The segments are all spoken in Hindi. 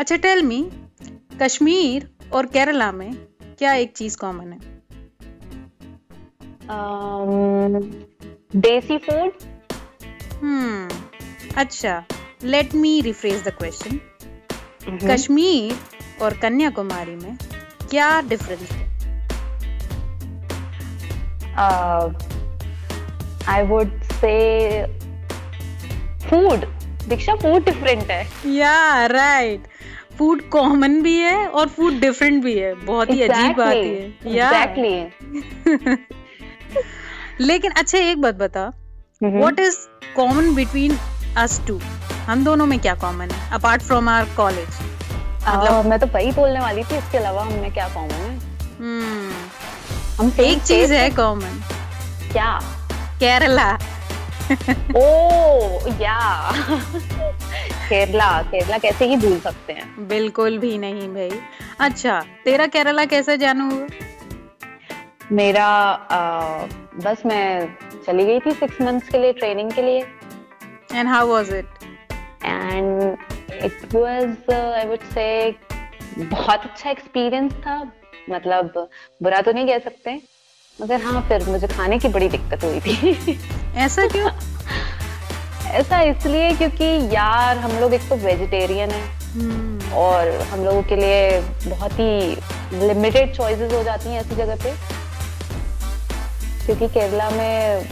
अच्छा टेल मी कश्मीर और केरला में क्या एक चीज़ कॉमन है? Um, देसी फ़ूड हम्म अच्छा let me rephrase the question Kashmir और कन्याकुमारी में क्या डिफरेंस है? I would say food Diksha food different है. या राइट फ़ूड कॉमन भी है और फ़ूड डिफरेंट भी है। बहुत ही exactly, अजीब बात है। या exactly. लेकिन अच्छा एक बात बता। What is common between us two हम दोनों में क्या कॉमन है? अपार्ट फ्रॉम आवर कॉलेज मतलब मैं तो वही बोलने वाली थी इसके अलावा हमें क्या कॉमन है? हम्म। हम एक चीज़ है कॉमन क्या? केरला ओ या केरला केरला कैसे ही भूल सकते हैं। बिल्कुल भी नहीं भाई। अच्छा तेरा केरला कैसे जानू मेरा आ, बस मैं चली गई थी सिक्स मंथ्स के लिए ट्रेनिंग के लिए। And how was it and it was I would say बहुत अच्छा एक्सपीरियंस था। मतलब बुरा तो नहीं कह सकते। मगर हाँ फिर मुझे खाने की बड़ी दिक्कत हुई थी। ऐसा क्यों? ऐसा इसलिए क्योंकि यार हम लोग एक तो वेजिटेरियन है हम्म, और हम लोगों के लिए बहुत ही लिमिटेड चॉइसेस हो जाती हैं ऐसी जगह पे। क्योंकि केरला में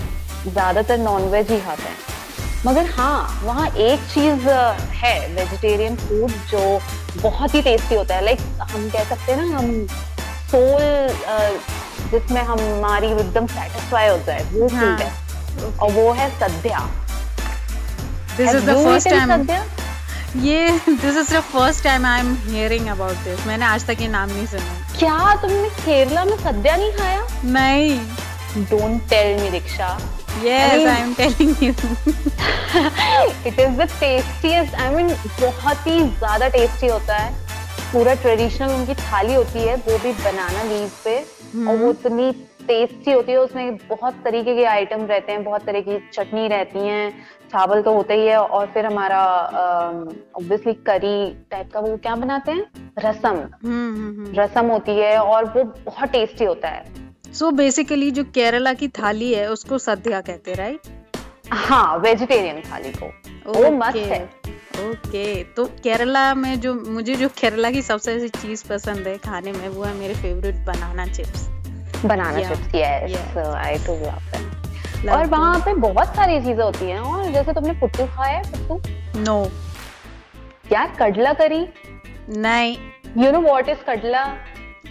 ज़्यादातर नॉनवेज ही खाते हैं। मगर हाँ वहाँ एक चीज़ है वेजिटेरियन फ़ूड जो बहुत ही टेस्टी होता है। लाइक हम कह सकते हैं ना हम सोल जिसमें हमारी एकदम सेटिस्फाई है वो हाँ, है। और वो है sadya. This is the first time ये this is the first time I am hearing about this मैंने आज तक ये नाम नहीं सुना। क्या तुमने केरला में सद्या नहीं खाया? नहीं। Don't tell me Diksha. Yes mean- I am telling you it is the tastiest I mean बहुत ही ज़्यादा टेस्टी होता है। पूरा ट्रेडिशनल उनकी थाली होती है वो भी बनाना लीव पे। और वो इतनी टेस्टी होती है उसमें बहुत तरीके के आइटम रहते हैं बहुत तरह की चटनी रहती है चावल तो होता ही है और फिर हमारा ऑब्वियसली करी टाइप का वो क्या बनाते हैं? रसम। रसम होती है और वो बहुत टेस्टी होता है। सो so बेसिकली जो केरला की थाली है उसको सद्या कहते हैं राइट हाँ वेजिटेरियन थाली को okay. वो मस्त है। ओके तो केरला में जो मुझे जो केरला की सबसे ऐसी चीज़ पसंद है खाने में वो है मेरे favourite banana chips banana. Chips yes I too love them और वहाँ पे बहुत सारी चीज़ें होती हैं और जैसे तुमने पुट्टू खाया है पुट्टू? No no. यार कड़ला करी? नहीं। You know what is kadala?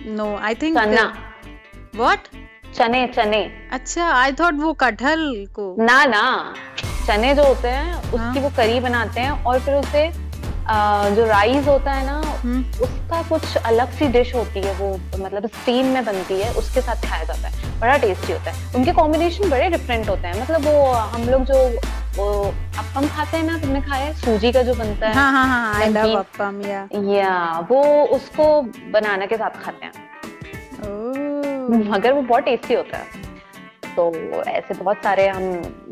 No I think चना व्हाट चने चने। अच्छा आई थॉट वो कटहल को। ना ना। चने जो होते हैं उसकी हाँ। वो करी बनाते हैं और फिर उसे आ, जो राइस होता है ना हम्म, उसका कुछ अलग सी डिश होती है वो मतलब स्टीम में बनती है उसके साथ खाया जाता है। बड़ा टेस्टी होता है। उनके कॉम्बिनेशन बड़े डिफरेंट होते हैं। मतलब वो हम लोग जो वो अप्पम खाते हैं ना तुमने खाया है? सूजी का जो बनता है। हाँ हाँ हाँ लव अप्पम या या वो उसको बनाना के साथ खाते हैं। ओह मगर वो बहुत टेस्टी होता है तो ऐसे बहुत सारे हम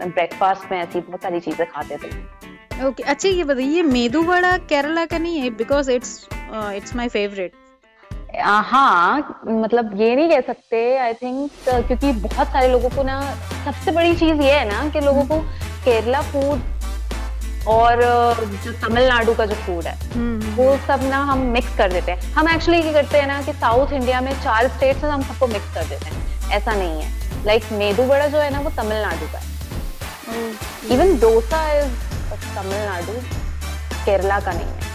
ब्रेकफास्ट में ऐसी बहुत सारी चीज़ें खाते थे। ओके अच्छा ये बताइए मेदू वड़ा केरला का नहीं है? Because it's it's my favourite हाँ मतलब ये नहीं कह सकते आई थिंक क्योंकि बहुत सारे लोगों को ना सबसे बड़ी चीज़ ये है ना कि लोगों को केरला फ़ूड और जो तमिलनाडु का जो फ़ूड है वो सब ना हम मिक्स कर देते हैं। हम एक्चुअली क्या करते हैं ना कि साउथ इंडिया में चार स्टेट्स हम सबको मिक्स कर देते हैं। ऐसा नहीं है। लाइक मेदू बड़ा जो है ना वो तमिलनाडु का है। इवन डोसा इज़ तमिलनाडु केरला का नहीं है।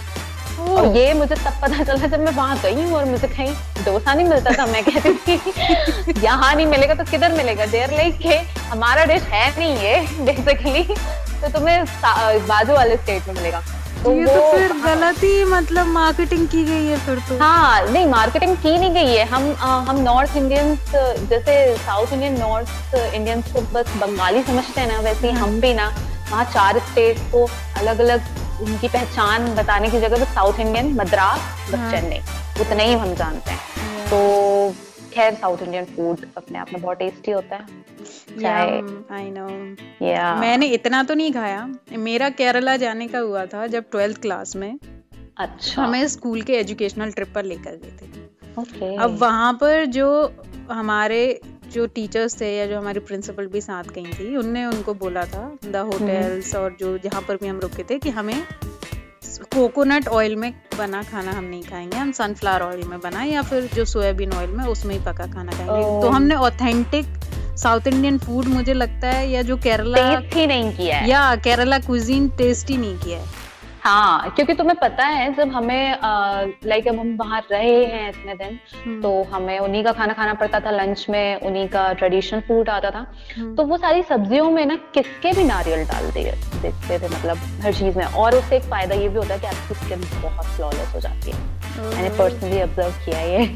और ये मुझे तब पता चला जब मैं वहाँ गई हूँ और मुझे कहीं डोसा नहीं मिलता था मैं कहती थी यहाँ नहीं मिलेगा तो किधर मिलेगा? देर लाइक के हमारा डिश है नहीं ये बेसिकली तो तुम्हें बाजू वाले स्टेट में मिलेगा। तो ये तो फिर गलत ही मतलब मार्केटिंग की गई है फिर तो। हाँ नहीं मार्केटिंग की नहीं गई है। हम अ, हम नॉर्थ इंडियंस जैसे साउथ इंडियन नॉर्थ इंडियंस को बस बंगाली समझते हैं ना वैसे ही हम भी ना वहाँ चार स्टेट को अलग अलग उनकी पहचान बताने की जगह बस साउथ इंडियन मद्रास बस हाँ। चेन्नई उतना ही हम जानते हैं। तो खैर साउथ इंडियन फ़ूड अपने आप में बहुत टेस्टी होता है। आई नो या मैंने इतना तो नहीं खाया। मेरा केरला जाने का हुआ था जब ट्वेल्थ क्लास में। अच्छा। हमें स्कूल के एजुकेशनल ट्रिप पर लेकर गए थे। Okay. अब वहाँ पर जो हमारे जो टीचर्स थे या जो हमारी प्रिंसिपल भी साथ गई थी उनने उनको बोला था द होटल्स हम्म। और जो जहाँ पर भी हम रुके थे कि हमें कोकोनट ऑयल में बना खाना हम नहीं खाएँगे। हम सनफ्लावर ऑयल में बना या फिर जो सोयाबीन ऑयल में उसमें ही पका खाना खाएँगे। oh. तो हमने ऑथेंटिक साउथ इंडियन फ़ूड मुझे लगता है या जो केरला ही नहीं किया है। या केरला कुजीन टेस्ट ही नहीं किया है। हाँ क्योंकि तुम्हें पता है जब हमें लाइक अब हम बाहर रहे हैं इतने दिन हम्म। तो हमें उन्हीं का खाना खाना पड़ता था लंच में उन्हीं का ट्रेडिशनल फ़ूड आता था। हम्म। तो वो सारी सब्जियों में ना किसके भी नारियल डाल दिए देखते थे मतलब हर चीज़ में। और उससे एक फ़ायदा ये भी होता है कि आपकी स्किन बहुत फ्लॉलेस हो जाती है। मैंने पर्सनली ऑब्ज़र्व किया ये।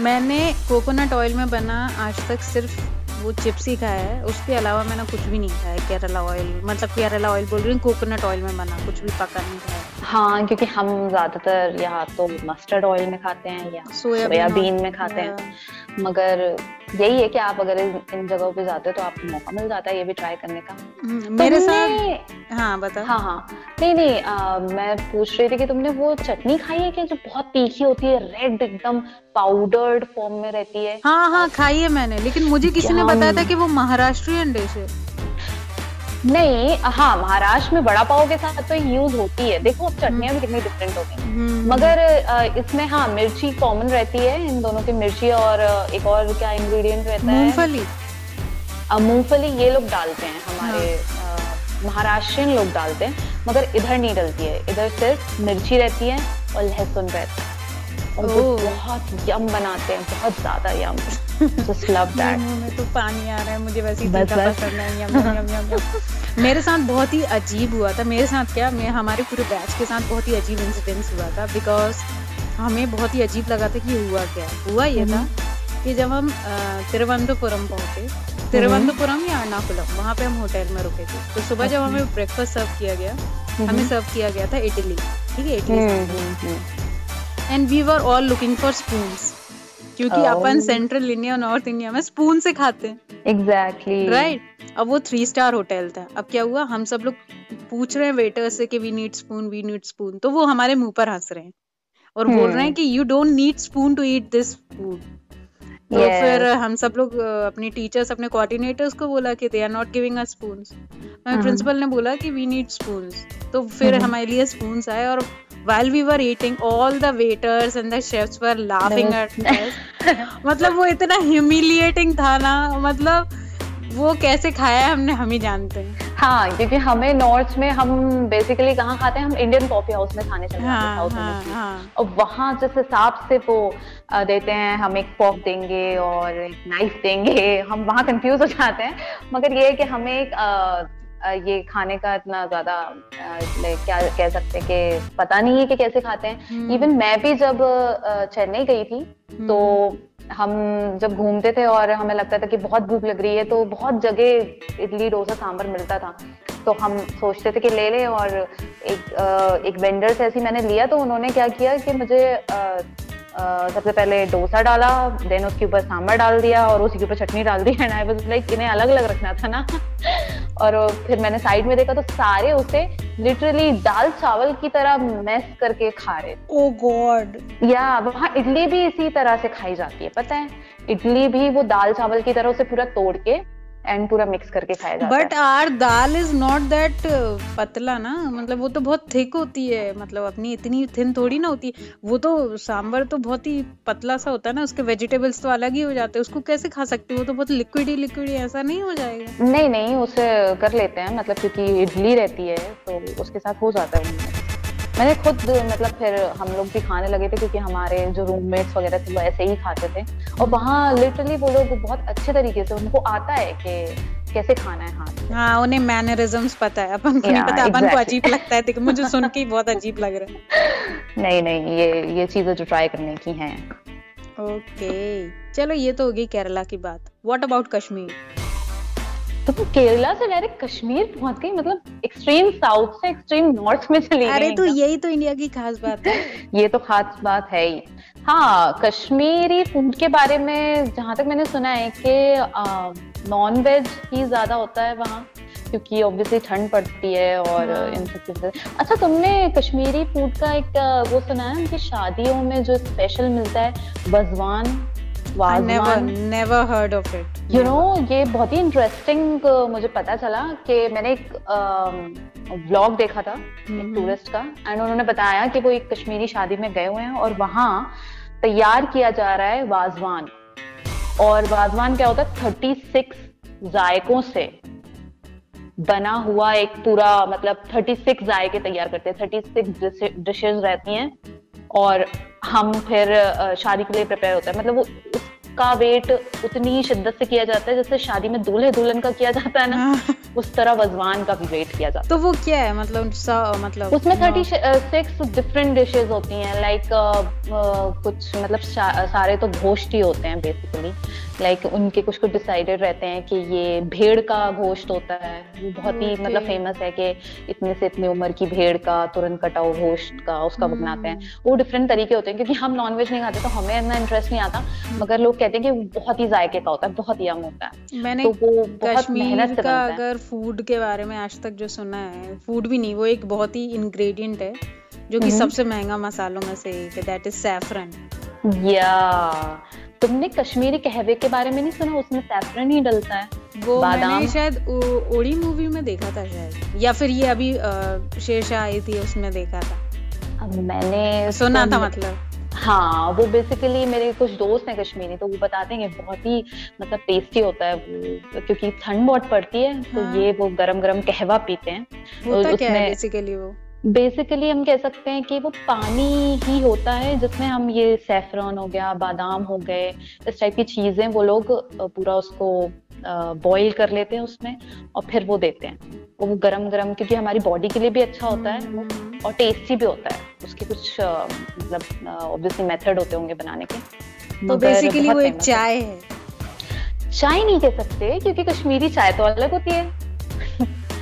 मैंने कोकोनट ऑयल में बना आज तक सिर्फ़ वो चिप्स ही खाया है। उसके अलावा मैंने कुछ भी नहीं खाया केरला ऑयल मतलब केरला ऑयल बोल रही हूँ कोकोनट ऑयल में बना कुछ भी पका नहीं खाया। हाँ क्योंकि हम ज़्यादातर यहाँ तो मस्टर्ड ऑयल में खाते हैं या सोयाबीन में खाते हैं। मगर यही है कि आप अगर इन जगहों पे जाते हो तो आपको मौका मिल जाता है ये भी ट्राई करने का। मेरे मेरे साथ हाँ बता हाँ हाँ। नहीं नहीं आ, मैं पूछ रही थी कि तुमने वो चटनी खाई है क्या जो बहुत तीखी होती है रेड एकदम पाउडर्ड फॉर्म में रहती है? हाँ हाँ खाई है मैंने लेकिन मुझे किसी ने बताया था कि वो महाराष्ट्रियन डिश है। नहीं हाँ महाराष्ट्र में बड़ा पाव के साथ तो यूज़ होती है। देखो अब चटनियाँ भी कितनी डिफरेंट होती हम्म। मगर इसमें हाँ मिर्ची कॉमन रहती है इन दोनों की। मिर्ची और एक और क्या इंग्रेडिएंट रहता है? मूंगफली। मूंगफली ये लोग डालते हैं हमारे हाँ। महाराष्ट्रियन लोग डालते हैं मगर इधर नहीं डलती है। इधर सिर्फ़ मिर्ची रहती है और लहसुन रहता है। और बहुत यम बनाते हैं बहुत ज़्यादा यम जस्ट लव दैट तो पानी आ रहा है मुझे वैसे ही पसंद है यम यम यम मेरे साथ बहुत ही अजीब हुआ था मेरे साथ क्या मैं हमारे पूरे बैच के साथ बहुत ही अजीब इंसिडेंस हुआ था बिकॉज़ हमें बहुत ही अजीब लगा था कि हुआ क्या। हुआ ये था हम्म। कि जब हम तिरुवनंतपुरम पहुँचे तिरुवनंतपुरम या अर्नाकुलम वहाँ पे हम होटल में रुके थे। तो सुबह जब हमें ब्रेकफास्ट सर्व किया गया हमें सर्व किया गया था इडली ठीक है idli and we were all looking for spoon क्योंकि oh. अपन सेंट्रल इंडिया नॉर्थ इंडिया में स्पून से खाते हैं एग्जैक्टली राइट अब वो थ्री स्टार होटल था अब क्या हुआ हम सब लोग पूछ रहे हैं वेटर से कि we need spoon we need spoon तो वो हमारे मुँह पर हंस रहे हैं और hmm. बोल रहे हैं hmm. कि you don't need spoon to eat this food तो yes. फिर हम सब लोग अपने टीचर्स अपने कोऑर्डिनेटर्स को बोला कि they are not giving us spoons मैं प्रिंसिपल ने बोला कि वी नीड स्पून्स तो फिर hmm. हमारे लिए स्पून्स आए और while we were eating all the waiters and the chefs were laughing at us. मतलब वो इतना humiliating था ना मतलब वो कैसे खाया है हमने हम ही जानते हैं। हाँ क्योंकि हमें नॉर्थ में हम बेसिकली कहाँ खाते हैं? हम इंडियन कॉफ़ी हाउस में खाने चले हाँ, साउथ हाँ, हाँ. और वहाँ जिस हिसाब से वो देते हैं हम एक फॉक देंगे और एक नाइफ देंगे हम वहाँ कंफ्यूज हो जाते हैं। मगर ये है कि हमें एक ये खाने का इतना ज़्यादा क्या कह सकते हैं कि पता नहीं है कि कैसे खाते हैं इवन हम्म। मैं भी जब चेन्नई गई थी तो हम्म। हम जब घूमते थे और हमें लगता था कि बहुत भूख लग रही है तो बहुत जगह इडली डोसा सांभर मिलता था तो हम सोचते थे कि ले लें और एक एक वेंडर से ऐसी मैंने लिया तो उन्होंने क्या किया कि मुझे सबसे पहले डोसा डाला देन उसके ऊपर सांभर डाल दिया और उसके ऊपर चटनी डाल दी। एंड आई वाज लाइक इन्हें अलग अलग रखना था ना। और फिर मैंने साइड में देखा तो सारे उसे लिटरली दाल चावल की तरह मैस करके खा रहे ओ गॉड या वहाँ इडली भी इसी तरह से खाई जाती है पता है? इडली भी वो दाल चावल की तरह उसे पूरा तोड़ के एंड पूरा मिक्स करके खाया जाता but are dal is not that पतला ना? मतलब वो तो बहुत थिक होती है। मतलब अपनी इतनी थिन थोड़ी ना होती। है वो तो सांबर तो बहुत ही पतला सा होता है ना उसके वेजिटेबल्स तो अलग ही हो जाते हैं। उसको कैसे खा सकते हो? वो तो बहुत लिक्विड ही लिक्विड ही ऐसा नहीं हो जाएगा। नहीं नहीं उसे कर लेते हैं। मतलब क्योंकि इडली रहती है तो उसके साथ हो जाता है। मैंने खुद मतलब फिर हम लोग भी खाने लगे थे क्योंकि हमारे जो रूममेट्स वगैरह थे वो ऐसे ही खाते थे। और वहाँ लिटरली वो लोग बहुत अच्छे तरीके से उनको आता है कि कैसे खाना है हाथ हाँ उन्हें मैनरिज्म्स पता है। अपन को नहीं पता अपन को अजीब लगता है। मुझे सुन के बहुत अजीब लग रहा है। नहीं नहीं ये ये चीज़ें जो ट्राई करने की हैं। Okay okay. चलो ये तो हो गई केरला की बात। What about Kashmir? तो तुम केरला से डायरेक्ट कश्मीर पहुँच गई मतलब एक्सट्रीम साउथ से एक्सट्रीम नॉर्थ में चली गई अरे तो यही तो इंडिया की खास बात है। ये तो खास बात है ही। हाँ कश्मीरी फ़ूड के बारे में जहाँ तक मैंने सुना है कि नॉन वेज ही ज़्यादा होता है वहाँ क्योंकि ऑब्वियसली ठंड पड़ती है और हाँ। इन सब चीज़ें अच्छा तुमने कश्मीरी फ़ूड का एक वो सुना है कि शादियों में जो स्पेशल मिलता है wazwan I never wazwan never heard of it. You know ये बहुत ही इंटरेस्टिंग मुझे पता चला कि मैंने एक व्लॉग देखा था एक हम्म। टूरिस्ट का एंड उन्होंने बताया कि वो एक कश्मीरी शादी में गए हुए हैं और वहाँ तैयार किया जा रहा है वाजवान और वाजवान क्या होता है थर्टी सिक्स जायकों से बना हुआ एक पूरा मतलब थर्टी सिक्स जायके तैयार करते हैं थर्टी सिक्स डिशेज रहती हैं और हम फिर शादी के लिए प्रिपेयर होता है। मतलब वो उसका वेट उतनी शिद्दत से किया जाता है जैसे शादी में दूल्हे दुल्हन का किया जाता है ना हाँ, उस तरह वजवान का भी वेट किया जाता है। तो वो क्या है? मतलब सा, मतलब उसमें थर्टी सिक्स डिफरेंट डिशेज होती हैं लाइक कुछ मतलब सारे तो गोश्त ही होते हैं बेसिकली लाइक उनके कुछ कुछ डिसाइडेड रहते हैं कि ये भेड़ का गोश्त होता है। वो बहुत ही Okay. मतलब फ़ेमस है कि इतने से इतनी उम्र की भेड़ का तुरंत कटा हुआ गोश्त का उसका हम्म। बनाते हैं। वो डिफरेंट तरीके होते हैं क्योंकि हम नॉनवेज नहीं खाते तो हमें इतना इंटरेस्ट नहीं आता। मगर लोग कहते हैं कि बहुत ही जायके का होता है बहुत ही यम होता है। मैंने तो वो बहुत मेहनत का अगर फ़ूड के बारे में आज तक जो सुना है फ़ूड भी नहीं वो एक बहुत ही इंग्रेडिएंट है जो कि हम्म। सबसे महँगा मसालों में से एक है दैट इज़ सैफरन या तुमने कश्मीरी कहवे के बारे में नहीं सुना उसमें सैफरन ही डलता है वो बादाम। मैंने शायद ओड़ी मूवी में देखा था शायद या फिर ये अभी शेरशाह आई थी उसमें देखा था अब मैंने सुना था मतलब हाँ वो बेसिकली मेरे कुछ दोस्त हैं कश्मीरी तो वो बताते हैं बहुत ही मतलब टेस्टी होता है वो क्योंकि ठंड बहुत पड़ती है हाँ। तो हाँ। ये वो गरम गरम कहवा पीते हैं होता क्या है उसमें- बेसिकली वो बेसिकली हम कह सकते हैं कि वो पानी ही होता है जिसमें हम ये सैफरन हो गया बादाम हो गए इस टाइप की चीज़ें वो लोग पूरा उसको बॉईल कर लेते हैं उसमें और फिर वो देते हैं। वो गरम गरम क्योंकि हमारी बॉडी के लिए भी अच्छा होता है हम्म, और टेस्टी भी होता है। उसके कुछ मतलब ऑब्वियसली मेथड होते होंगे बनाने के। तो बेसिकली वो एक चाय है। चाय नहीं कह सकते क्योंकि कश्मीरी चाय तो अलग होती है।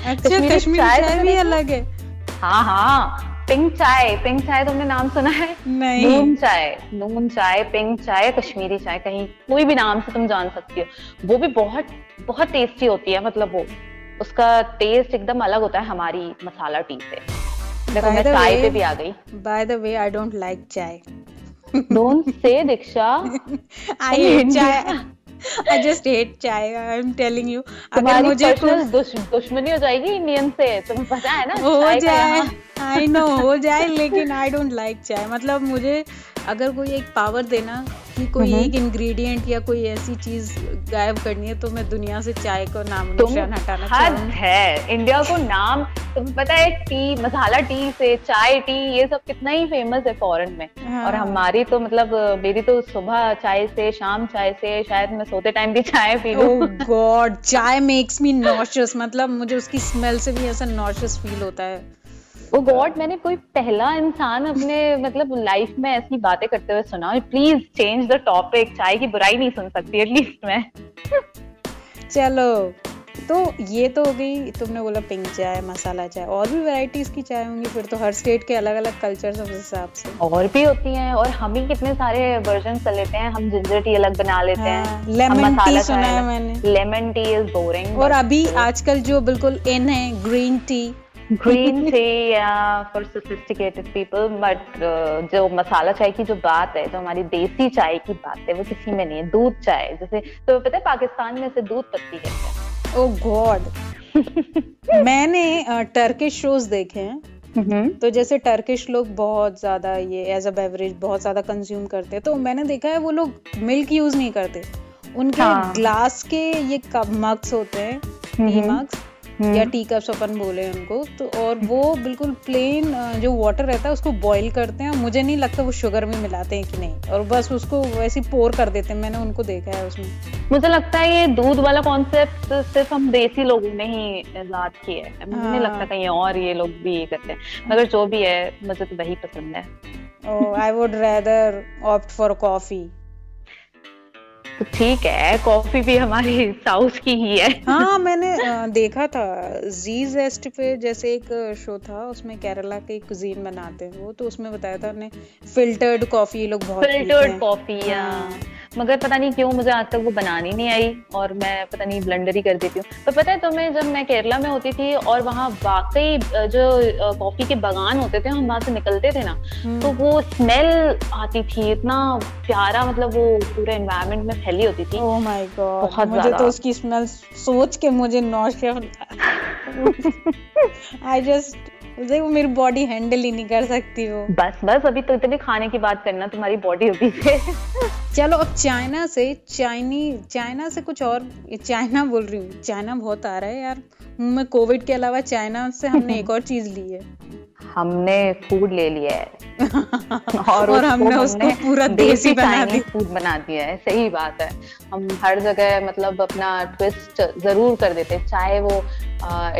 अच्छा कश्मीरी चाय तो भी अलग है। हाँ हाँ। पिंक चाय पिंक चाय तुमने नाम सुना है? नहीं। नून चाय नून चाय पिंक चाय कश्मीरी चाय कहीं कोई भी नाम से तुम जान सकती हो। वो भी बहुत बहुत टेस्टी होती है मतलब वो उसका टेस्ट एकदम अलग होता है हमारी मसाला टी से। देखो मैं चाय way- पे भी आ गई। By the way I don't like chai. Don't say Diksha. Hate चाय। I just hate चाय I'm telling you. अगर तुम्हारी मुझे पर्सनल दुश्मनी हो जाएगी इंडियन से तुम्हें पता है ना हो जाए आई नो हो जाए लेकिन आई डोंट लाइक चाय मतलब मुझे अगर कोई एक पावर देना कि कोई हम्म। एक इंग्रेडिएंट या कोई ऐसी चीज़ गायब करनी है तो मैं दुनिया से चाय को नाम निशान हटाना हद चाहूँगी। है। इंडिया को नाम तुम्हें पता है टी मसाला टी से चाय टी ये सब कितना ही फ़ेमस है फॉरेन में। हाँ। और हमारी तो मतलब मेरी तो सुबह चाय से शाम चाय से शायद मैं सोते टाइम भी चाय पी लूँ। गॉड चाय मेक्स मी नॉशियस मतलब मुझे उसकी स्मेल से भी ऐसा नॉशियस फील होता है। ओ गॉड मैंने कोई पहला इंसान अपने मतलब लाइफ में ऐसी बातें करते हुए सुना प्लीज़ चेंज द टॉपिक चाय की बुराई नहीं सुन सकती एटलीस्ट मैं। चलो। तो ये तो हो गई तुमने बोला पिंक चाय मसाला चाय और भी वैरायटीज की चाय होंगी फिर तो हर स्टेट के अलग अलग कल्चर उस हिसाब से। और भी होती हैं और हम ही कितने सारे वर्जन कर लेते हैं हम जिंजर टी अलग बना लेते हाँ, हैं लेमन टी सुना है मैंने। लेमन टी इज़ बोरिंग और अभी आजकल जो बिल्कुल इन है green tea green tea for sophisticated people but जो मसाला चाय की जो बात है जो हमारी देसी चाय की बात है वो किसी में नहीं है दूध चाय जैसे तो पता है पाकिस्तान में से दूध पत्ती कहते हैं। ओ गॉड मैंने टर्किश शोज़ देखे हैं। तो जैसे टर्किश लोग बहुत ज़्यादा ये एज अ बेवरेज बहुत ज़्यादा कंज्यूम करते हैं। तो मैंने देखा है वो लोग मिल्क यूज़ नहीं करते। उनके हाँ। ग्लास के ये कप मग्स होते हैं टी हम्म। मग्स या टी कप्स अपन बोले उनको तो और वो बिल्कुल प्लेन जो वाटर रहता है उसको बॉईल करते हैं मुझे नहीं लगता वो शुगर में मिलाते हैं कि नहीं। और बस उसको वैसे पोर कर देते हैं मैंने उनको देखा है उसमें। मुझे लगता है ये दूध वाला कॉन्सेप्ट सिर्फ़ हम देसी लोगों ने ही इजाद किया है। मुझे नहीं हाँ। लगता कहीं और ये लोग भी ये करते हैं। मगर जो भी है मुझे तो वही पसंद है। I would rather opt for coffee ठीक है कॉफ़ी भी हमारी साउथ की ही है। हाँ मैंने देखा था। जी जेस्ट पे जैसे एक शो था उसमें केरला के कुजीन बनाते हैं वो तो उसमें बताया था उन्हें फिल्टर्ड कॉफ़ी लोग बहुत फिल्टर्ड कॉफ़ी हाँ। मगर पता नहीं क्यों मुझे आज तक वो बनानी नहीं आई और मैं पता नहीं ब्लेंडर ही कर देती हूँ। पर पता है तुम्हें जब मैं केरला में होती थी और वहाँ वाकई जो कॉफ़ी के बागान होते थे हम वहाँ से निकलते थे ना तो हम्म। वो स्मेल आती थी इतना प्यारा मतलब वो पूरे एनवायरमेंट में फैली होती थी। ओह माय गॉड बहुत मुझे तो उसकी स्मेल सोच के मुझे नौशिया आई जस्ट वो मेरी बॉडी हैंडल ही नहीं कर सकती वो। बस बस अभी तो इतने खाने की बात करना तुम्हारी बॉडी अभी से चलो अब चाइना से चाइनी चाइना से कुछ और चाइना बोल रही हूँ चाइना बहुत आ रहा है यार। मैं कोविड के अलावा चाइना से हमने एक और चीज़ ली है। हमने फ़ूड ले लिया है। और, और हमने उसको पूरा देसी बना दिया। फ़ूड बना दिया है। सही बात है। हम हर जगह मतलब अपना ट्विस्ट ज़रूर कर देते हैं। चाहे वो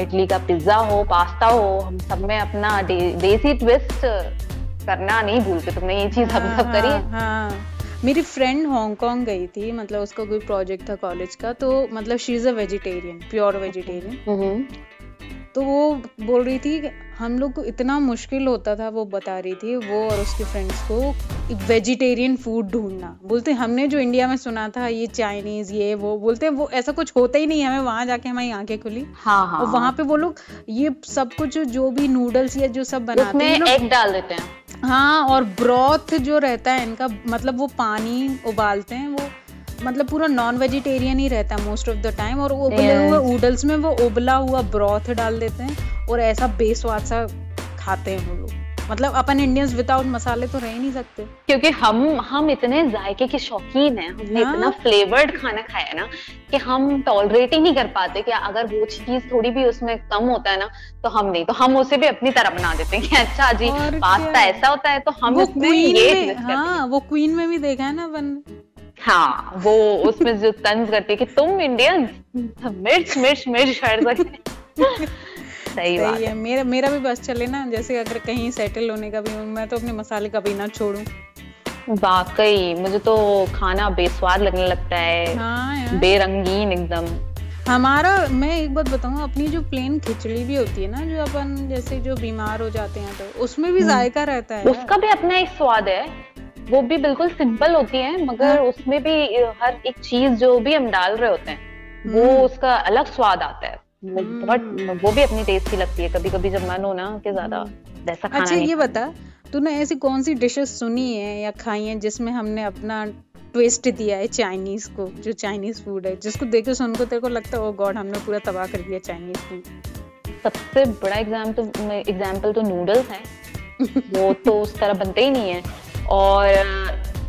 इडली का पिज्जा हो पास्ता हो हम सब में अपना दे, देसी ट्विस्ट करना नहीं भूलते। तुमने ये चीज़ हम सब करी हाँ, हाँ। मेरी फ्रेंड हांगकांग गई थी मतलब उसका कोई प्रोजेक्ट था कॉलेज का तो मतलब she is a vegetarian pure vegetarian तो वो बोल रही थी हम लोग को इतना मुश्किल होता था वो बता रही थी वो और उसके फ्रेंड्स को वेजिटेरियन फ़ूड ढूंढना। बोलते हमने जो इंडिया में सुना था ये चाइनीज़ ये वो बोलते वो ऐसा कुछ होता ही नहीं हमें वहाँ जाके हमारी आँखें खुली। हाँ हाँ। और वहाँ पे वो लोग ये सब कुछ जो भी नूडल्स या जो सब बनाते हैं एग डाल देते हैं। हाँ और ब्रॉथ जो रहता है इनका मतलब वो पानी उबालते हैं वो मतलब पूरा नॉन वेजिटेरियन ही रहता है मोस्ट ऑफ़ द टाइम और उबले हुए ऊडल्स में वो उबला हुआ ब्रॉथ डाल देते हैं और ऐसा बेस्वाद सा खाते हैं वो लोग। मतलब अपन इंडियंस विदाउट मसाले तो रह नहीं सकते। क्योंकि हम हम इतने जायके के शौकीन हैं हमने हाँ? इतना फ्लेवर्ड खाना खाया ना कि हम टॉलरेट ही नहीं कर पाते कि अगर वो चीज़ थोड़ी भी उसमें कम होता है ना तो हम नहीं तो हम उसे भी अपनी तरह बना देते हैं कि अच्छा जी पास्ता ऐसा होता है तो हम वो उसमें ये हाँ वो क्वीन में भी देखा है ना अपन हाँ वो उसमें जो तंज करती है कि तुम इंडियन मिर्च मिर्च मिर्च कर सकते सही बात है मेरा मेरा भी बस चले ना जैसे अगर कहीं सेटल होने का भी मैं तो अपने मसाले कभी ना छोड़ू। वाकई मुझे तो खाना बेस्वाद लगने लगता है। हाँ बेरंगीन एकदम। हमारा मैं एक बात बताऊँ अपनी जो प्लेन खिचड़ी भी होती है ना जो अपन जैसे जो बीमार हो जाते हैं तो उसमें भी हम्म। जायका रहता है। उसका भी अपना एक स्वाद है। वो भी बिल्कुल सिंपल होती है मगर हाँ। उसमें भी हर एक चीज़ जो भी हम डाल रहे होते हैं वो हम्म। उसका अलग स्वाद आता है। बहुत हम्म। वो भी अपनी टेस्टी लगती है कभी कभी जब मन हो ना कि ज़्यादा हम्म। वैसा खाना अच्छा ये बता तूने ऐसी कौन सी डिशेस सुनी है या खाई है जिसमें हमने अपना ट्विस्ट दिया है चाइनीज़ को जो चाइनीज़ फ़ूड है जिसको देखे सुन को तेरे को लगता है ओ गॉड हमने पूरा तबाह कर दिया चाइनीज़ फ़ूड सबसे बड़ा एग्ज़ाम्पल एग्ज़ाम्पल तो नूडल्स है। वो तो उस तरह बनते ही नहीं है। और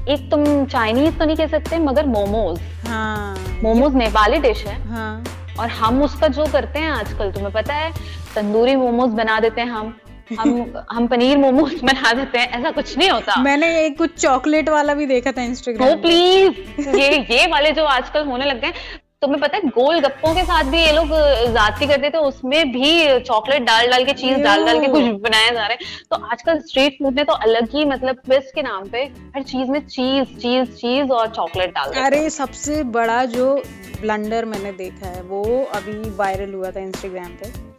एक तुम चाइनीज़ तो नहीं कह सकते मगर मोमोज हाँ। मोमोज नेपाली डिश है। हाँ। और हम उसका जो करते हैं आजकल तुम्हें पता है तंदूरी मोमोज बना देते हैं हम। हम हम पनीर मोमोज बना देते हैं ऐसा कुछ नहीं होता। मैंने एक कुछ चॉकलेट वाला भी देखा था इंस्टाग्राम प्लीज़ ये ये वाले जो आजकल होने लग गए तुम्हें पता है गोल गप्पों के साथ भी ये लोग जाती करते थे उसमें भी चॉकलेट डाल डाल के चीज़ डाल डाल के कुछ बनाया जा रहा है। तो आजकल स्ट्रीट फ़ूड ने तो अलग ही मतलब ट्विस्ट के नाम पे हर चीज़ में चीज़ चीज़ चीज़ और चॉकलेट डाल अरे सबसे बड़ा जो ब्लंडर मैंने देखा है वो अभी वायरल हुआ था इंस्टाग्राम पे।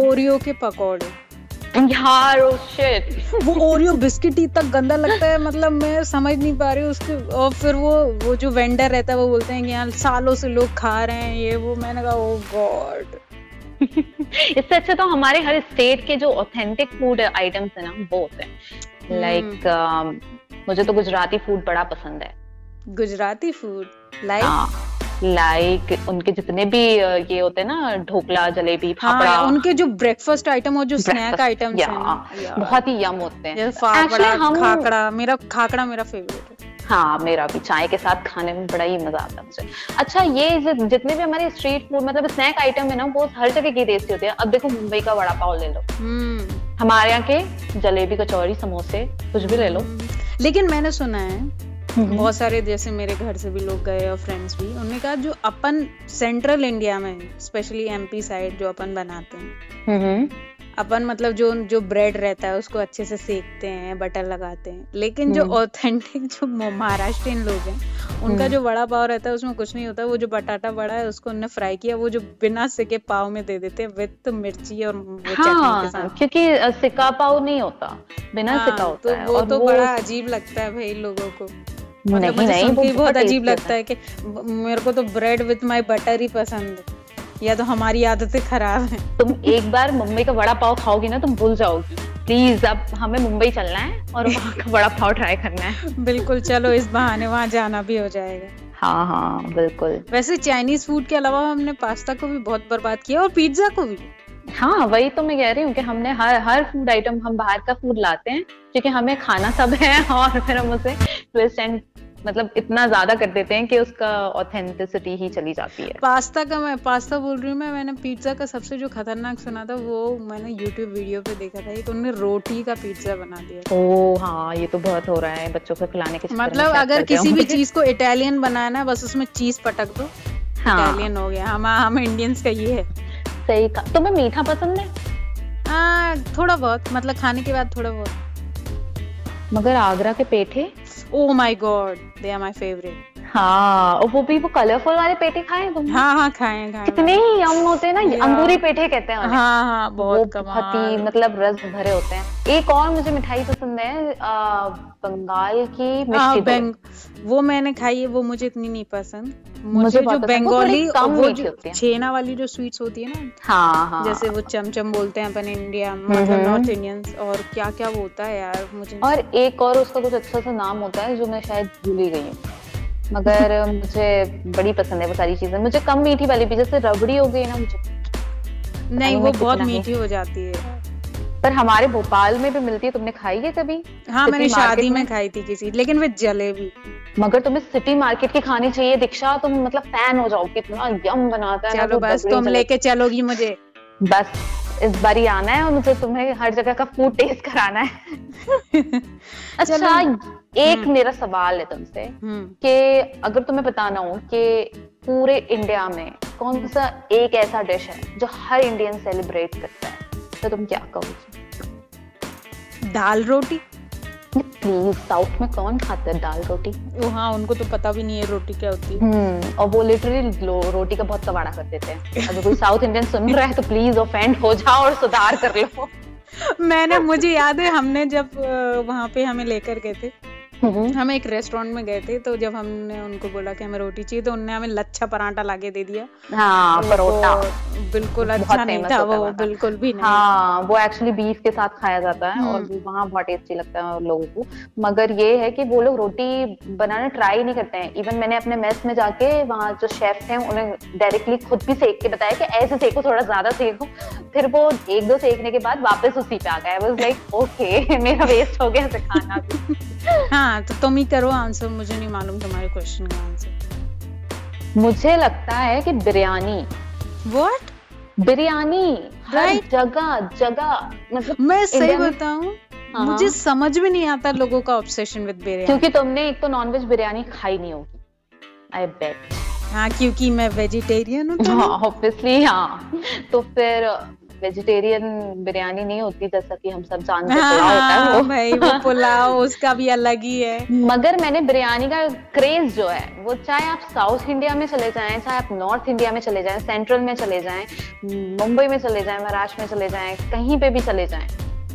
Oreo hmm. के पकौड़े। यार ओ शिट oh वो ओरियो बिस्किट इतना गंदा लगता है मतलब मैं समझ नहीं पा रही उसके और फिर वो वो जो वेंडर रहता है वो बोलते हैं कि यार सालों से लोग खा रहे हैं ये वो मैंने कहा ओ oh गॉड इससे अच्छा तो हमारे हर स्टेट के जो ऑथेंटिक फ़ूड आइटम्स है ना वो होते हैं. लाइक like, uh, मुझे तो गुजराती फ़ूड बड़ा पसंद है. Gujarati food like like? Like उनके जितने भी ये होते हैं ना ढोकला जलेबी हाँ, फाफड़ा। हाँ, उनके जो ब्रेकफास्ट आइटम और जो स्नैक आइटम बहुत ही यम होते हैं। हम खाकड़ा मेरा खाकड़ा मेरा फेवरेट है। हाँ मेरा भी चाय के साथ खाने में बड़ा ही मज़ा आता है मुझे। अच्छा ये जितने भी हमारे स्ट्रीट फ़ूड मतलब स्नैक आइटम है ना वो हर जगह की टेस्टी होते हैं। अब देखो मुंबई का वड़ा पाव ले लो। हम्म। हमारे यहाँ के जलेबी कचौरी समोसे कुछ भी ले लो। हम्म। लेकिन मैंने सुना है बहुत सारे जैसे मेरे घर से भी लोग गए और फ्रेंड्स भी। उन्होंने कहा जो अपन सेंट्रल इंडिया में स्पेशली एमपी साइड जो अपन बनाते हैं अपन मतलब जो जो ब्रेड रहता है उसको अच्छे से सेकते हैं बटर लगाते हैं। लेकिन जो ऑथेंटिक जो महाराष्ट्रियन लोग हैं उनका जो बड़ा पाव रहता है उसमें कुछ नहीं होता। वो जो बटाटा बड़ा है उसको उन्होंने फ्राई किया। वो जो बिना सिके पाव में दे देते हैं विद मिर्ची और वो हाँ, के साथ। क्योंकि सिका पाव नहीं होता। बिना हाँ, सिका होता तो है वो तो वो... बड़ा अजीब लगता है भाई लोगों को। मतलब नहीं मुझे नहीं सुन वो के बहुत अजीब लगता है कि मेरे को तो ब्रेड विथ माय बटर ही पसंद है। या तो हमारी आदतें खराब हैं। तुम एक बार मुंबई का वड़ा पाव खाओगी ना तुम भूल जाओगी। प्लीज़ अब हमें मुंबई चलना है और वहाँ का वड़ा पाव ट्राई करना है। बिल्कुल चलो इस बहाने वहाँ जाना भी हो जाएगा। हाँ हाँ बिल्कुल। वैसे चाइनीज़ फ़ूड के अलावा हमने पास्ता को भी बहुत बर्बाद किया और पिज्जा को भी। हाँ वही तो मैं कह रही हूँ कि हमने हर हर फ़ूड आइटम हम बाहर का फ़ूड लाते हैं क्योंकि हमें खाना सब है और फिर हम उसे ट्विस्ट एंड मतलब इतना ज़्यादा कर देते हैं कि उसका ऑथेंटिसिटी ही चली जाती है। पास्ता का मैं पास्ता बोल रही हूँ मैं मैंने पिज्जा का सबसे जो खतरनाक सुना था वो मैंने यूट्यूब वीडियो पे देखा था एक उन्होंने रोटी का पिज्जा बना दिया। ओ हाँ ये तो बहुत हो रहा है बच्चों को खिलाने के मतलब अगर किसी भी चीज़ को इटालियन बनाना है बस उसमें चीज़ पटक दो। हाँ। इटालियन हो गया हम हम इंडियंस का ये है। सही कहा तुम्हें मीठा पसंद है? आ, थोड़ा बहुत। मतलब खाने के बाद थोड़ा बहुत। मगर आगरा के पेठे? ओ my god they are my favourite हाँ और वो भी वो कलरफुल वाले पेठे खाए हैं तुमने? हाँ हाँ खाए खाए कितने ही यम होते हैं ना अंगूरी पेठे कहते हैं हाँ हाँ बहुत बहुत ही मतलब रस भरे होते हैं। एक और मुझे मिठाई पसंद है आ, बंगाल की हाँ बेंग वो मैंने खाई है वो मुझे इतनी नहीं पसंद। मुझे मुझे जो बंगाली वो जो छेना वाली जो स्वीट्स होती है ना हाँ हाँ। जैसे वो चमचम बोलते हैं अपन इंडिया मतलब। नॉर्थ इंडियंस और क्या क्या वो होता है यार मुझे और एक और उसका कुछ अच्छा सा नाम होता है जो मैं शायद भूल ही गई हूँ। मगर मुझे बड़ी पसंद है वो सारी चीज़ें। मुझे कम मीठी वाली भी जैसे रबड़ी हो गई ना मुझे। नहीं वो बहुत मीठी हो जाती है। पर हमारे भोपाल में भी मिलती है तुमने खाई है कभी? हाँ मैंने शादी में? खाई थी किसी लेकिन विद जलेबी मगर तुम्हें सिटी मार्केट की खानी चाहिए दीक्षा तुम मतलब फ़ैन हो जाओगे इतना यम बनाता है चलो बस तुम लेके चलोगी मुझे। बस इस बार ही आना है और मुझे तुम्हें हर जगह का फ़ूड टेस्ट कराना है। अच्छा एक हम्म। मेरा सवाल है तुमसे हम्म। कि अगर तुम्हें बताना हो कि पूरे इंडिया में कौन सा एक ऐसा डिश है जो हर इंडियन सेलिब्रेट करता है? तो तुम क्या कहोगे? दाल रोटी। प्लीज़ साउथ में कौन खाता है दाल रोटी? ओ हाँ उनको तो पता भी नहीं है रोटी क्या होती है। हम्म और वो लिटरली रोटी का बहुत कबाड़ा कर देते हैं। अगर कोई साउथ इंडियन सुन रहा है तो प्लीज़ ऑफेंड हो जाओ और सुधार कर लो। मैंने मुझे याद है हमने जब वहाँ पे हमें लेकर गए थे हम एक रेस्टोरेंट में गए थे तो जब हमने उनको बोला कि हमें रोटी चाहिए तो उन्होंने हमें लच्छा पराठा लाके दे दिया। हाँ तो परोटा बिल्कुल अच्छा नहीं था वो बिल्कुल भी नहीं। हाँ वो एक्चुअली बीफ के साथ खाया जाता है और हम्म। वहाँ बहुत टेस्टी लगता है लोगों को। मगर ये है कि वो लोग रोटी बनाना ट्राई नहीं करते हैं। इवन मैंने अपने मेस में जाके वहाँ जो शेफ हैं उन्हें डायरेक्टली खुद भी सेक के बताया कि ऐसे सेको थोड़ा ज़्यादा सेको। फिर वो एक दो सेकने के बाद वापस उसी पे आ गया लाइक ओके मेरा वेस्ट हो गया खाना भी। हाँ तो तुम ही करो आंसर मुझे नहीं मालूम तुम्हारे क्वेश्चन का आंसर मुझे लगता है कि बिरयानी। What biryani Right. जगह जगह मतलब मैं सही बताऊँ हाँ। मुझे समझ में नहीं आता लोगों का ऑब्सेशन विद बिरयानी क्योंकि तुमने एक तो नॉनवेज बिरयानी खाई नहीं होगी आई बेट हाँ क्योंकि मैं वेजिटेरियन हूँ तो। हाँ ऑब्वियसली हाँ। तो फिर वेजिटेरियन बिरयानी नहीं होती जैसा कि हम सब जानते हैं हाँ, पुलाव होता है वो। भाई वो पुलाव उसका भी अलग ही है। मगर मैंने बिरयानी का क्रेज जो है वो चाहे आप साउथ इंडिया में चले जाएँ चाहे आप नॉर्थ इंडिया में चले जाएँ सेंट्रल में चले जाएँ मुंबई में चले जाएँ महाराष्ट्र में चले जाएँ कहीं पे भी चले जाएँ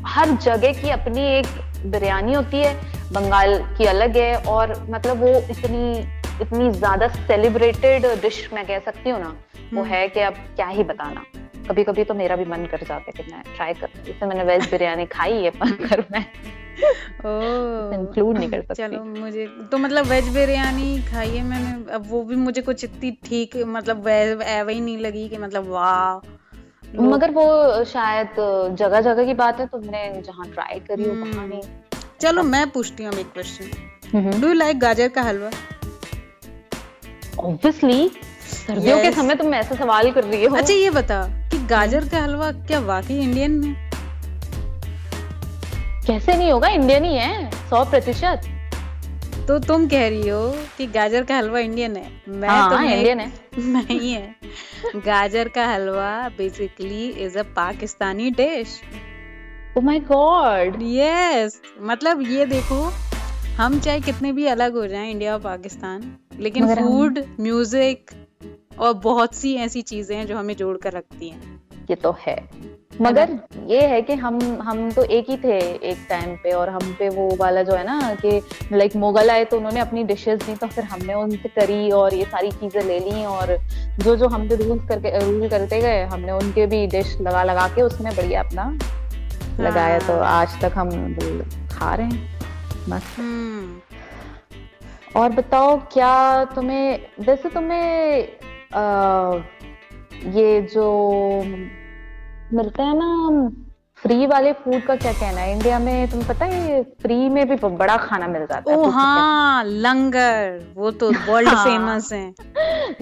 हर जगह की अपनी एक बिरयानी होती है बंगाल की अलग है और मतलब वो इतनी इतनी ज़्यादा सेलिब्रेटेड डिश मैं कह सकती हूँ ना वो हम्म। है कि अब क्या ही बताना। कभी कभी तो मेरा भी मन कर जाता है कि मैं ट्राई करूँ जैसे मैंने वेज बिरयानी खाई है पर मैं ओह। इंक्लूड नहीं कर सकती। चलो मुझे तो मतलब वेज बिरयानी खाई है मैंने अब वो भी मुझे कुछ इतनी ठीक मतलब वही नहीं लगी कि मतलब वाह। मगर वो शायद जगह जगह की बात है तुमने जहाँ ट्राई करी हो वहाँ हम्म। नहीं। चलो मैं पूछती हूँ एक क्वेश्चन डू यू लाइक गाजर का हलवा? ऑब्वियसली सर्दियों के समय तुम ऐसे सवाल कर रही हो। अच्छा ये बता। गाजर का हलवा क्या वाकई इंडियन है कैसे नहीं होगा? इंडियन ही है सौ प्रतिशत। तो तुम कह रही हो कि गाजर का हलवा इंडियन है। मैं हाँ तो इंडियन है। नहीं है गाजर का halwa basically is a Pakistani dish oh my god yes मतलब ये देखो हम चाहे कितने भी अलग हो जाएँ इंडिया और पाकिस्तान लेकिन फ़ूड म्यूज़िक और बहुत सी ऐसी चीज़ें हैं जो हमें जोड़ कर रखती हैं ये तो है मगर ये है कि हम हम तो एक ही थे एक टाइम पे और हम पे वो वाला जो है ना कि लाइक मुगल आए तो उन्होंने अपनी डिशेस दी तो फिर हमने उनसे करी और ये सारी चीज़ें ले ली और जो जो हम पे रूल करके रूल करते गए हमने उनके भी डिश लगा लगा के उसमें बढ़िया अपना हाँ। लगाया तो हाँ। आज तक हम खा रहे हैं मस्त हम्म। और बताओ क्या तुम्हें वैसे तुम्हें ये जो मिलते हैं ना फ्री वाले फ़ूड का क्या कहना है? इंडिया में तुम्हें पता है फ्री में भी बड़ा खाना मिल जाता है ओ हाँ लंगर वो तो वर्ल्ड हाँ, फ़ेमस है।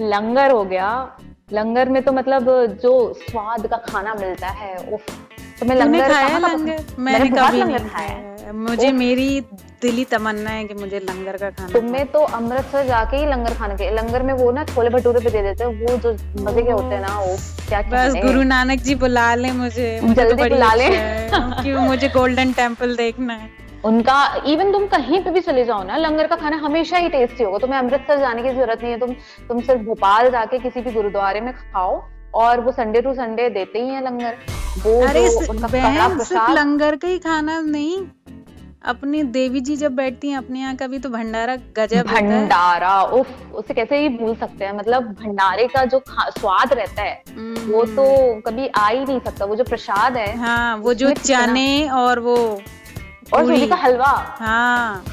लंगर हो गया। लंगर में तो मतलब जो स्वाद का खाना मिलता है उफ तुम्हें लंगर खाया लंगर? मैंने कभी नहीं खाया मुझे मेरी दिली तमन्ना है कि मुझे लंगर का खाना तुम्हें तो अमृतसर जाके ही लंगर खाने के लंगर में वो ना छोले भटूरे पे दे देते हैं वो जो मज़े के होते हैं ना वो क्या बस गुरु नानक जी बुला ले मुझे जल्दी तो बुला ले। क्यों मुझे गोल्डन टेंपल देखना है। उनका इवन तुम कहीं पे भी चले जाओ ना लंगर का खाना हमेशा ही टेस्टी होगा। तुम्हें अमृतसर जाने की ज़रूरत नहीं है तुम तुम सिर्फ़ भोपाल जाके किसी भी गुरुद्वारे में खाओ और वो संडे टू संडे देते ही हैं लंगर। वो अरे बहन सिर्फ़ लंगर का ही खाना नहीं अपनी देवी जी जब बैठती हैं अपने यहाँ का भी तो भंडारा गजब भंडारा उफ उसे कैसे ही भूल सकते हैं। मतलब भंडारे का जो स्वाद रहता है वो तो हम्म। कभी आ ही नहीं सकता। वो जो प्रसाद है हाँ वो जो चने और वो और सूजी का हलवा। हाँ।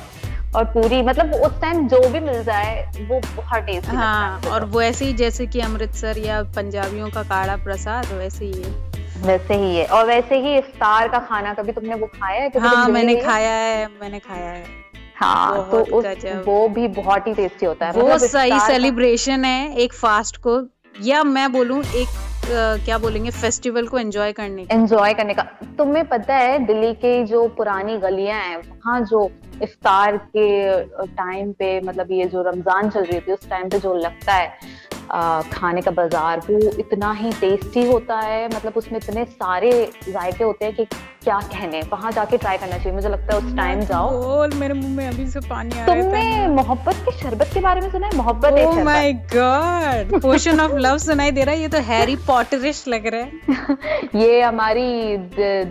और पूरी मतलब उस टाइम जो भी मिल जाए वो बहुत टेस्टी हाँ और वैसे ही जैसे कि अमृतसर या पंजाबियों का काढ़ा प्रसाद वैसे ही है। वैसे ही है। और वैसे ही इफ्तार का खाना कभी तुमने वो खाया है? हाँ मैंने खाया है मैंने खाया है। हाँ तो उस, वो भी बहुत ही टेस्टी होता है। वो मतलब सही सेलिब्रेशन है एक फास्ट को या मैं बोलूँ एक क्या बोलेंगे फेस्टिवल को एंजॉय करने एंजॉय करने का। तुम्हें पता है दिल्ली के जो पुरानी गलियाँ हैं वहाँ जो इफ्तार के टाइम पे मतलब ये जो रमज़ान चल रही थी उस टाइम पे जो लगता है खाने का बाज़ार वो इतना ही टेस्टी होता है मतलब उसमें इतने सारे जायके होते हैं कि क्या कहने वहाँ जाके ट्राई करना चाहिए। मुझे लगता है उस टाइम जाओ। मेरे मुँह में अभी से पानी आ रहा है तुमने मोहब्बत के शरबत के बारे में सुना है? मोहब्बत ओह my god potion of love सुनाई दे रहा है। ये तो हैरी पॉटरिश लग रहा है। ये हमारी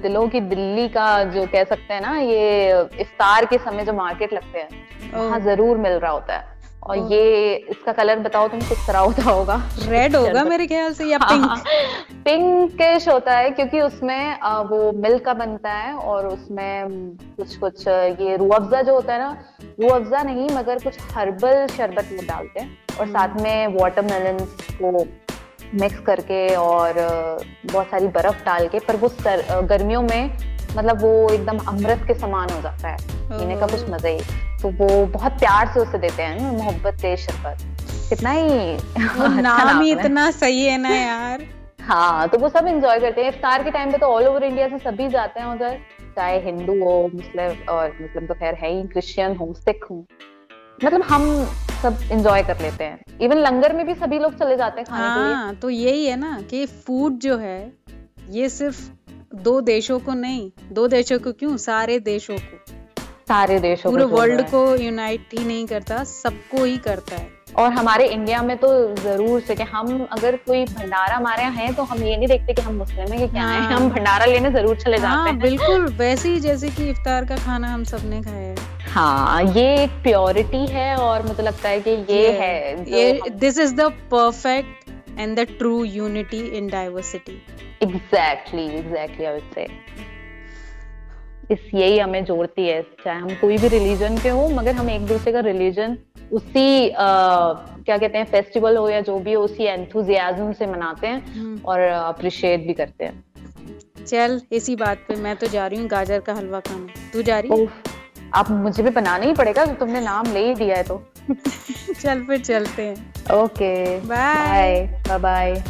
दिलों की दिल्ली का जो कह सकते हैं ना ये इफ्तार के समय जो मार्केट लगते हैं वहाँ ज़रूर मिल रहा होता है। और ये इसका कलर बताओ तुम किस तरह होता होगा? रेड होगा मेरे ख्याल से या पिंक हाँ, पिंकिश होता है क्योंकि उसमें वो मिल्क का बनता है और उसमें कुछ कुछ ये रू अफ़ज़ा जो होता है ना रू अफ़ज़ा नहीं मगर कुछ हर्बल शरबत वो डालते हैं और साथ हम्म। में वाटरमेलन को मिक्स करके और बहुत सारी बर्फ़ डाल के पर वो सर गर्मियों में मतलब वो एकदम अमृत के समान हो जाता है। पीने का कुछ मज़ा ही। तो वो बहुत प्यार से उसे देते हैं मोहब्बत तेज शरबत। कितना ही अच्छा नाम ही इतना सही है ना यार। हाँ तो वो सब एंजॉय करते हैं। इफ्तार के टाइम पे तो ऑल ओवर इंडिया से सभी जाते हैं उधर चाहे हिंदू हो मुस्लिम और मुस्लिम तो खैर है ही क्रिश्चियन हो सिख हो। मतलब हम सब इंजॉय कर लेते हैं। इवन लंगर में भी सभी लोग चले जाते हैं खाने हाँ, के लिए। हाँ, तो यही है ना कि फ़ूड जो है ये सिर्फ़ दो देशों को नहीं दो देशों को क्यों? सारे देशों को। सारे देशों पूरे वर्ल्ड को यूनाइट ही नहीं करता सबको ही करता है। और हमारे इंडिया में तो ज़रूर से कि हम अगर कोई भंडारा हमारे यहाँ है तो हम ये नहीं देखते कि हम मुस्लिम है कि क्या हाँ। है। हम भंडारा लेने ज़रूर चले जाते हाँ, हैं। बिल्कुल वैसे ही जैसे कि इफ्तार का खाना हम सबने खाया है। हाँ ये एक प्योरिटी है और मुझे लगता है कि ये, ये है ये this is the perfect and the true unity in diversity exactly exactly I would say इस यही हमें जोड़ती है चाहे हम कोई भी रिलीजन के हो मगर हम एक दूसरे का रिलीजन उसी आ, क्या कहते हैं फेस्टिवल हो या जो भी हो उसी एंथुजियाज्म से मनाते हैं हम्म। और अप्रिशिएट भी करते हैं। चल इसी बात पे मैं तो जा रही हूँ गाजर का हलवा खाने। तू जा रही? है अब मुझे भी बनाना ही पड़ेगा तो तुमने नाम ले ही दिया है तो। चल फिर चलते हैं। Okay bye bye bye